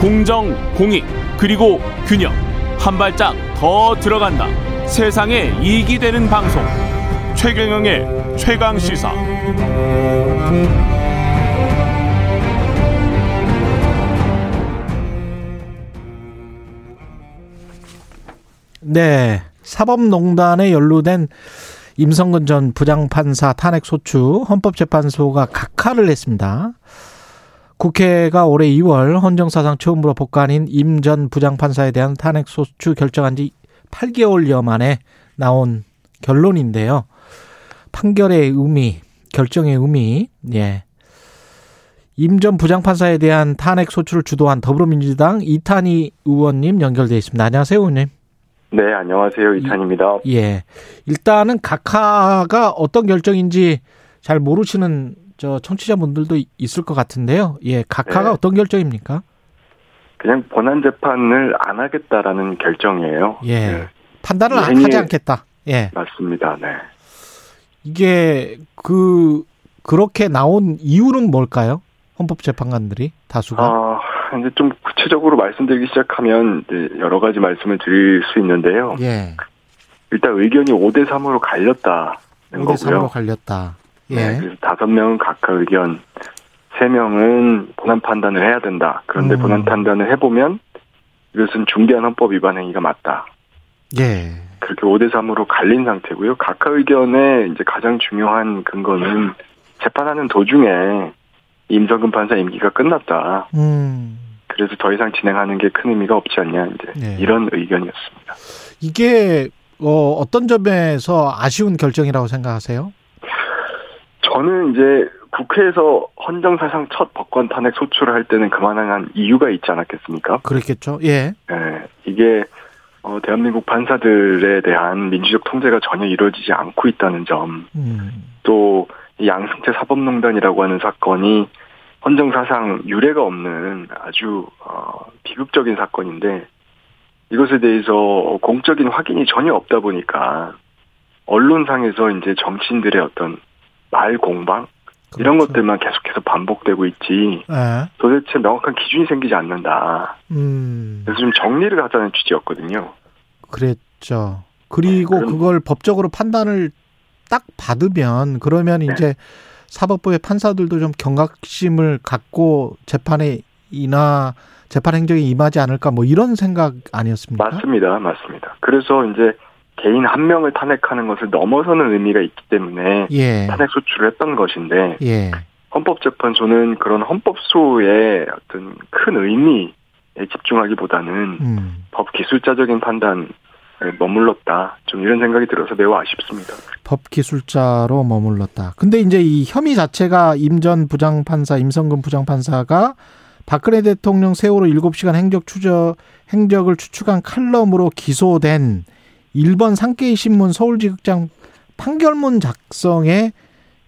공정, 공익, 그리고 균형. 한 발짝 더 들어간다. 세상에 이익이 되는 방송. 최경영의 최강 시사. 네. 사법농단에 연루된 임성근 전 부장판사 탄핵 소추 헌법재판소가 각하를 했습니다. 국회가 올해 2월 헌정사상 처음으로 복관인 임 전 부장판사에 대한 탄핵 소추 결정한 지 8개월여 만에 나온 결론인데요. 판결의 의미, 결정의 의미, 예. 임 전 부장판사에 대한 탄핵 소추를 주도한 더불어민주당 이탄희 의원님 연결돼 있습니다. 안녕하세요, 의원님. 네, 안녕하세요. 이탄입니다. 예. 일단은 각하가 어떤 결정인지 잘 모르시는 저 청취자분들도 있을 것 같은데요. 예, 각하가 네. 어떤 결정입니까? 그냥 본안 재판을 안 하겠다라는 결정이에요. 예. 네, 판단을 이 행위- 하지 않겠다. 예. 맞습니다. 네. 이게 그 그렇게 나온 이유는 뭘까요? 헌법재판관들이 다수가 아, 이제 좀 구체적으로 말씀드리기 시작하면 여러 가지 말씀을 드릴 수 있는데요. 예. 일단 의견이 5대 3으로 갈렸다는 5대 3으로 거고요. 갈렸다. 예. 네, 그래서 다섯 명은 각각 의견, 세 명은 본안 판단을 해야 된다. 그런데 음. 본안 판단을 해보면 이것은 중대한 헌법 위반 행위가 맞다. 예. 그렇게 5대 3으로 갈린 상태고요. 각하 의견의 이제 가장 중요한 근거는 재판하는 도중에 임성근 판사 임기가 끝났다. 음. 그래서 더 이상 진행하는 게 큰 의미가 없지 않냐 이제 네. 이런 의견이었습니다. 이게 어 어떤 점에서 아쉬운 결정이라고 생각하세요? 저는 이제 국회에서 헌정사상 첫 법관 탄핵 소추를 할 때는 그만한 이유가 있지 않았겠습니까? 그렇겠죠. 예. 예, 이게 어, 대한민국 판사들에 대한 민주적 통제가 전혀 이루어지지 않고 있다는 점, 음. 또이 양승태 사법농단이라고 하는 사건이 헌정사상 유례가 없는 아주 어, 비극적인 사건인데 이것에 대해서 공적인 확인이 전혀 없다 보니까 언론상에서 이제 정치인들의 어떤 말 공방 이런 그렇죠. 것들만 계속해서 반복되고 있지 예. 도대체 명확한 기준이 생기지 않는다. 음. 그래서 좀 정리를 하자는 취지였거든요. 그랬죠. 그리고 그럼- 그걸 법적으로 판단을 딱 받으면 그러면 네. 이제 사법부의 판사들도 좀 경각심을 갖고 재판에 이나 재판 행정에 임하지 않을까 뭐 이런 생각 아니었습니까? 맞습니다. 맞습니다. 그래서 이제 개인 한 명을 탄핵하는 것을 넘어서는 의미가 있기 때문에 예. 탄핵 소추를 했던 것인데 예. 헌법재판소는 그런 헌법소의 어떤 큰 의미에 집중하기보다는 음. 법 기술자적인 판단에 머물렀다. 좀 이런 생각이 들어서 매우 아쉽습니다. 법 기술자로 머물렀다. 근데 이제 이 혐의 자체가 임전 부장판사, 임성근 부장판사가 박근혜 대통령 세월호 7시간 행적 추적, 행적을 추측한 칼럼으로 기소된 일본 상케이 신문 서울지극장 판결문 작성에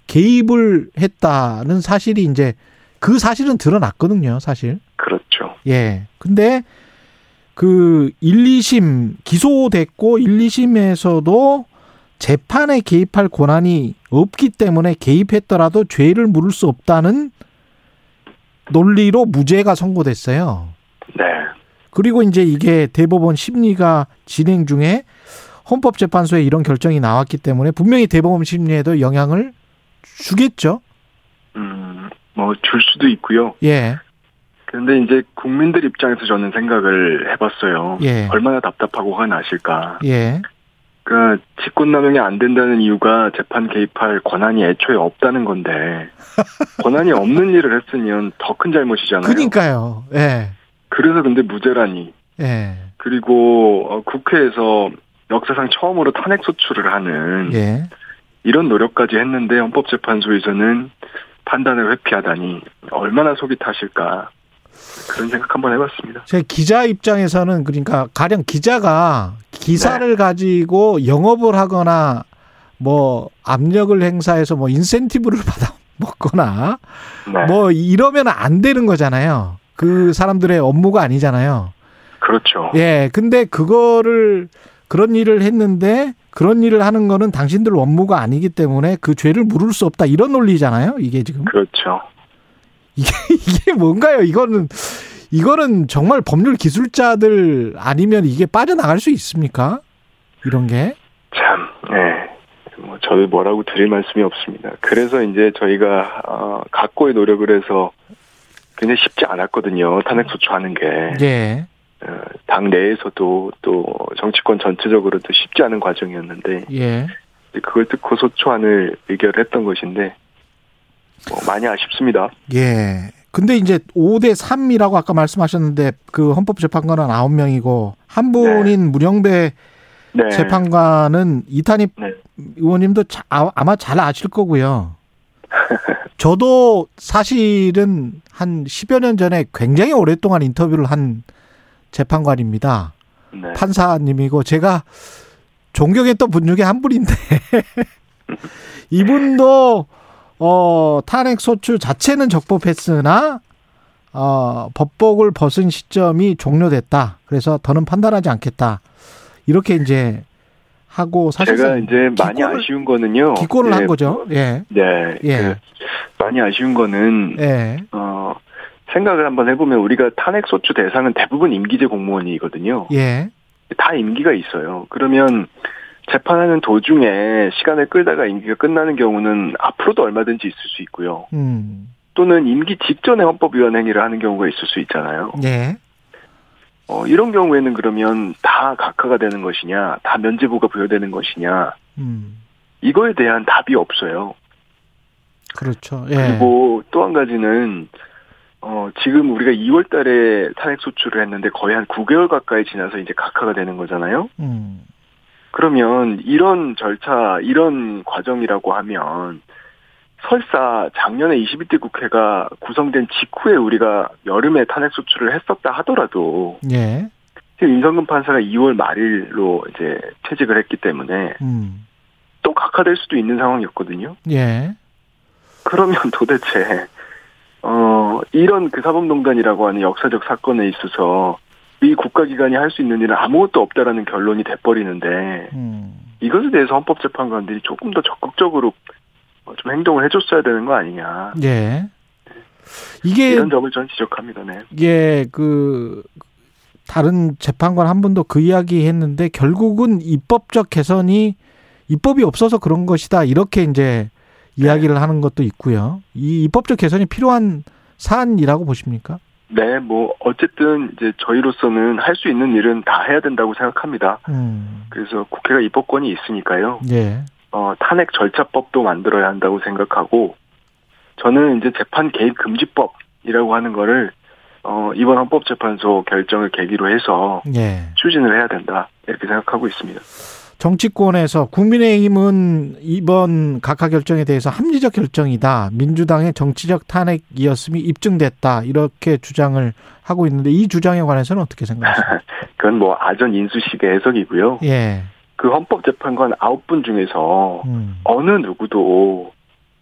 개입을 했다는 사실이 이제 그 사실은 드러났거든요, 사실. 그렇죠. 예. 근데 그 1, 2심 기소됐고 1, 2심에서도 재판에 개입할 권한이 없기 때문에 개입했더라도 죄를 물을 수 없다는 논리로 무죄가 선고됐어요. 네. 그리고 이제 이게 대법원 심리가 진행 중에 헌법재판소에 이런 결정이 나왔기 때문에 분명히 대법원 심리에도 영향을 주겠죠. 음, 뭐 줄 수도 있고요. 예. 그런데 이제 국민들 입장에서 저는 생각을 해봤어요. 예. 얼마나 답답하고 화가 나실까. 예. 그러니까 직권남용이 안 된다는 이유가 재판 개입할 권한이 애초에 없다는 건데 권한이 없는 일을 했으면 더 큰 잘못이잖아요. 그러니까요. 예. 그래서 근데 무죄라니. 예. 그리고 어, 국회에서 역사상 처음으로 탄핵 소추를 하는 예. 이런 노력까지 했는데 헌법재판소에서는 판단을 회피하다니 얼마나 속이 타실까 그런 생각 한번 해봤습니다. 제 기자 입장에서는 그러니까 가령 기자가 기사를 네. 가지고 영업을 하거나 뭐 압력을 행사해서 뭐 인센티브를 받아 먹거나 네, 뭐 이러면 안 되는 거잖아요. 그 사람들의 업무가 아니잖아요. 그렇죠. 예. 근데 그거를 그런 일을 했는데 그런 일을 하는 거는 당신들 업무가 아니기 때문에 그 죄를 물을 수 없다 이런 논리잖아요. 이게 지금 그렇죠. 이게 이게 뭔가요? 이거는 이거는 정말 법률 기술자들 아니면 이게 빠져나갈 수 있습니까? 이런 게? 참, 네. 뭐, 저도 뭐라고 드릴 말씀이 없습니다. 그래서 이제 저희가, 어, 각고의 노력을 해서 굉장히 쉽지 않았거든요. 탄핵 소추하는 게. 예. 어, 당 내에서도 또 정치권 전체적으로도 쉽지 않은 과정이었는데, 예. 그걸 듣고 소추안을 의결했던 것인데, 뭐 많이 아쉽습니다. 예. 근데 이제 5대 3이라고 아까 말씀하셨는데 그 헌법재판관은 9명이고 한 분인 문영배 네. 재판관은 이탄희 네. 의원님도 자- 아- 아마 잘 아실 거고요. 저도 사실은 한 10여 년 전에 굉장히 오랫동안 인터뷰를 한 재판관입니다. 네. 판사님이고 제가 존경했던 분 중에 한 분인데 이분도 어 탄핵 소추 자체는 적법했으나 어 법복을 벗은 시점이 종료됐다. 그래서 더는 판단하지 않겠다. 이렇게 이제 하고 사실 제가 이제 많이 기권을- 아쉬운 거는요. 기권을 네, 한 거죠. 예. 네. 예. 그 많이 아쉬운 거는 예. 어 생각을 한번 해보면 우리가 탄핵 소추 대상은 대부분 임기제 공무원이거든요. 예. 다 임기가 있어요. 그러면 재판하는 도중에 시간을 끌다가 임기가 끝나는 경우는 앞으로도 얼마든지 있을 수 있고요. 음. 또는 임기 직전에 헌법 위반 행위를 하는 경우가 있을 수 있잖아요. 예. 어, 이런 경우에는 그러면 다 각하가 되는 것이냐, 다 면제부가 부여되는 것이냐, 음. 이거에 대한 답이 없어요. 그렇죠. 예. 그리고 또 한 가지는 어 지금 우리가 2월 달에 탄핵 소추를 했는데 거의 한 9개월 가까이 지나서 이제 각하가 되는 거잖아요. 음. 그러면 이런 절차, 이런 과정이라고 하면 설사 작년에 21대 국회가 구성된 직후에 우리가 여름에 탄핵 소추를 했었다 하더라도 예. 지금 임성근 판사가 2월 말일로 이제 퇴직을 했기 때문에 음. 또 각하될 수도 있는 상황이었거든요. 예. 그러면 도대체 어 이런 그 사법농단이라고 하는 역사적 사건에 있어서 이 국가기관이 할 수 있는 일은 아무것도 없다라는 결론이 돼버리는데 음. 이것에 대해서 헌법재판관들이 조금 더 적극적으로 어, 좀 행동을 해줬어야 되는 거 아니냐 예. 이게 이런 점을 전 지적합니다. 네. 예, 그 다른 재판관 한 분도 그 이야기 했는데 결국은 입법적 개선이 입법이 없어서 그런 것이다. 이렇게 이제 이야기를 하는 것도 있고요. 이 입법적 개선이 필요한 사안이라고 보십니까? 네, 뭐 어쨌든 이제 저희로서는 할 수 있는 일은 다 해야 된다고 생각합니다. 음. 그래서 국회가 입법권이 있으니까요. 예. 어, 탄핵 절차법도 만들어야 한다고 생각하고 저는 이제 재판 개입 금지법이라고 하는 거를 어, 이번 헌법재판소 결정을 계기로 해서 예. 추진을 해야 된다 이렇게 생각하고 있습니다. 정치권에서 국민의힘은 이번 각하 결정에 대해서 합리적 결정이다. 민주당의 정치적 탄핵이었음이 입증됐다. 이렇게 주장을 하고 있는데 이 주장에 관해서는 어떻게 생각하세요? 그건 뭐 아전 인수식의 해석이고요. 예. 그 헌법재판관 아홉 분 중에서 음. 어느 누구도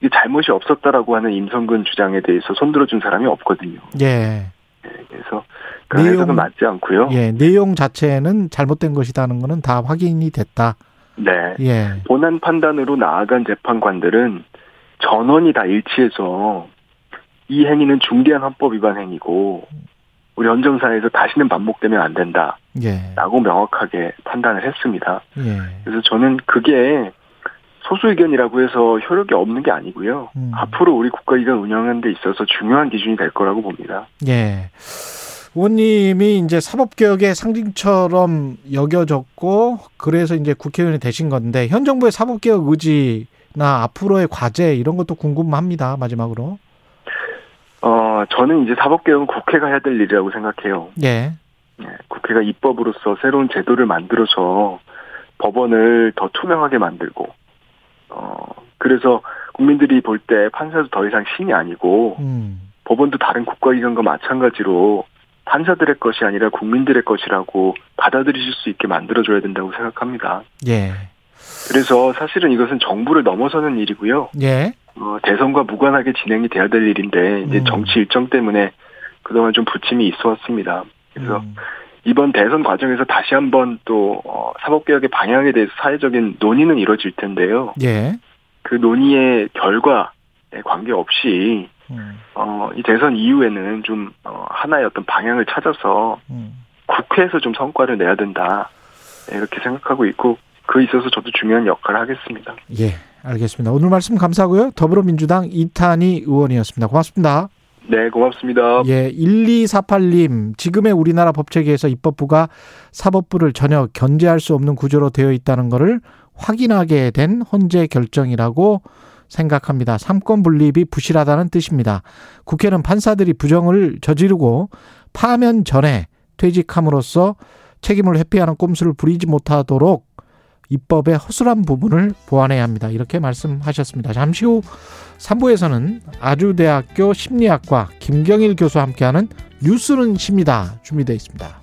이 잘못이 없었다라고 하는 임성근 주장에 대해서 손들어준 사람이 없거든요. 예. 그래서 그 내용- 해석은 맞지 않고요. 예, 내용 자체는 잘못된 것이라는 거는 다 확인이 됐다. 네. 예. 본안 판단으로 나아간 재판관들은 전원이 다 일치해서 이 행위는 중대한 헌법 위반 행위고 우리 헌정사에서 다시는 반복되면 안 된다라고 예. 명확하게 판단을 했습니다. 예. 그래서 저는 그게 소수 의견이라고 해서 효력이 없는 게 아니고요. 음. 앞으로 우리 국가 기관 운영하는 데 있어서 중요한 기준이 될 거라고 봅니다. 예. 의원님이 이제 사법개혁의 상징처럼 여겨졌고, 그래서 이제 국회의원이 되신 건데, 현 정부의 사법개혁 의지나 앞으로의 과제, 이런 것도 궁금합니다. 마지막으로. 어, 저는 이제 사법개혁은 국회가 해야 될 일이라고 생각해요. 예. 네, 국회가 입법으로서 새로운 제도를 만들어서 법원을 더 투명하게 만들고, 어, 그래서 국민들이 볼 때 판사도 더 이상 신이 아니고, 음. 법원도 다른 국가기관과 마찬가지로 판사들의 것이 아니라 국민들의 것이라고 받아들이실 수 있게 만들어줘야 된다고 생각합니다. 예. 그래서 사실은 이것은 정부를 넘어서는 일이고요. 예. 어, 대선과 무관하게 진행이 돼야 될 일인데, 이제 음. 정치 일정 때문에 그동안 좀 부침이 있어 왔습니다. 그래서 음. 이번 대선 과정에서 다시 한번 또 어, 사법개혁의 방향에 대해서 사회적인 논의는 이루어질 텐데요. 예. 그 논의의 결과에 관계없이 음. 어, 이 대선 이후에는 좀 어, 하나의 어떤 방향을 찾아서 음. 국회에서 좀 성과를 내야 된다 네, 이렇게 생각하고 있고 그 있어서 저도 중요한 역할을 하겠습니다. 예, 알겠습니다. 오늘 말씀 감사하고요. 더불어민주당 이탄희 의원이었습니다. 고맙습니다. 네, 고맙습니다. 예, 1248님, 지금의 우리나라 법체계에서 입법부가 사법부를 전혀 견제할 수 없는 구조로 되어 있다는 것을 확인하게 된 헌재 결정이라고 생각합니다. 삼권 분립이 부실하다는 뜻입니다. 국회는 판사들이 부정을 저지르고 파면 전에 퇴직함으로써 책임을 회피하는 꼼수를 부리지 못하도록 입법의 허술한 부분을 보완해야 합니다. 이렇게 말씀하셨습니다. 잠시 후 3부에서는 아주대학교 심리학과 김경일 교수와 함께하는 뉴스는 십니다. 준비되어 있습니다.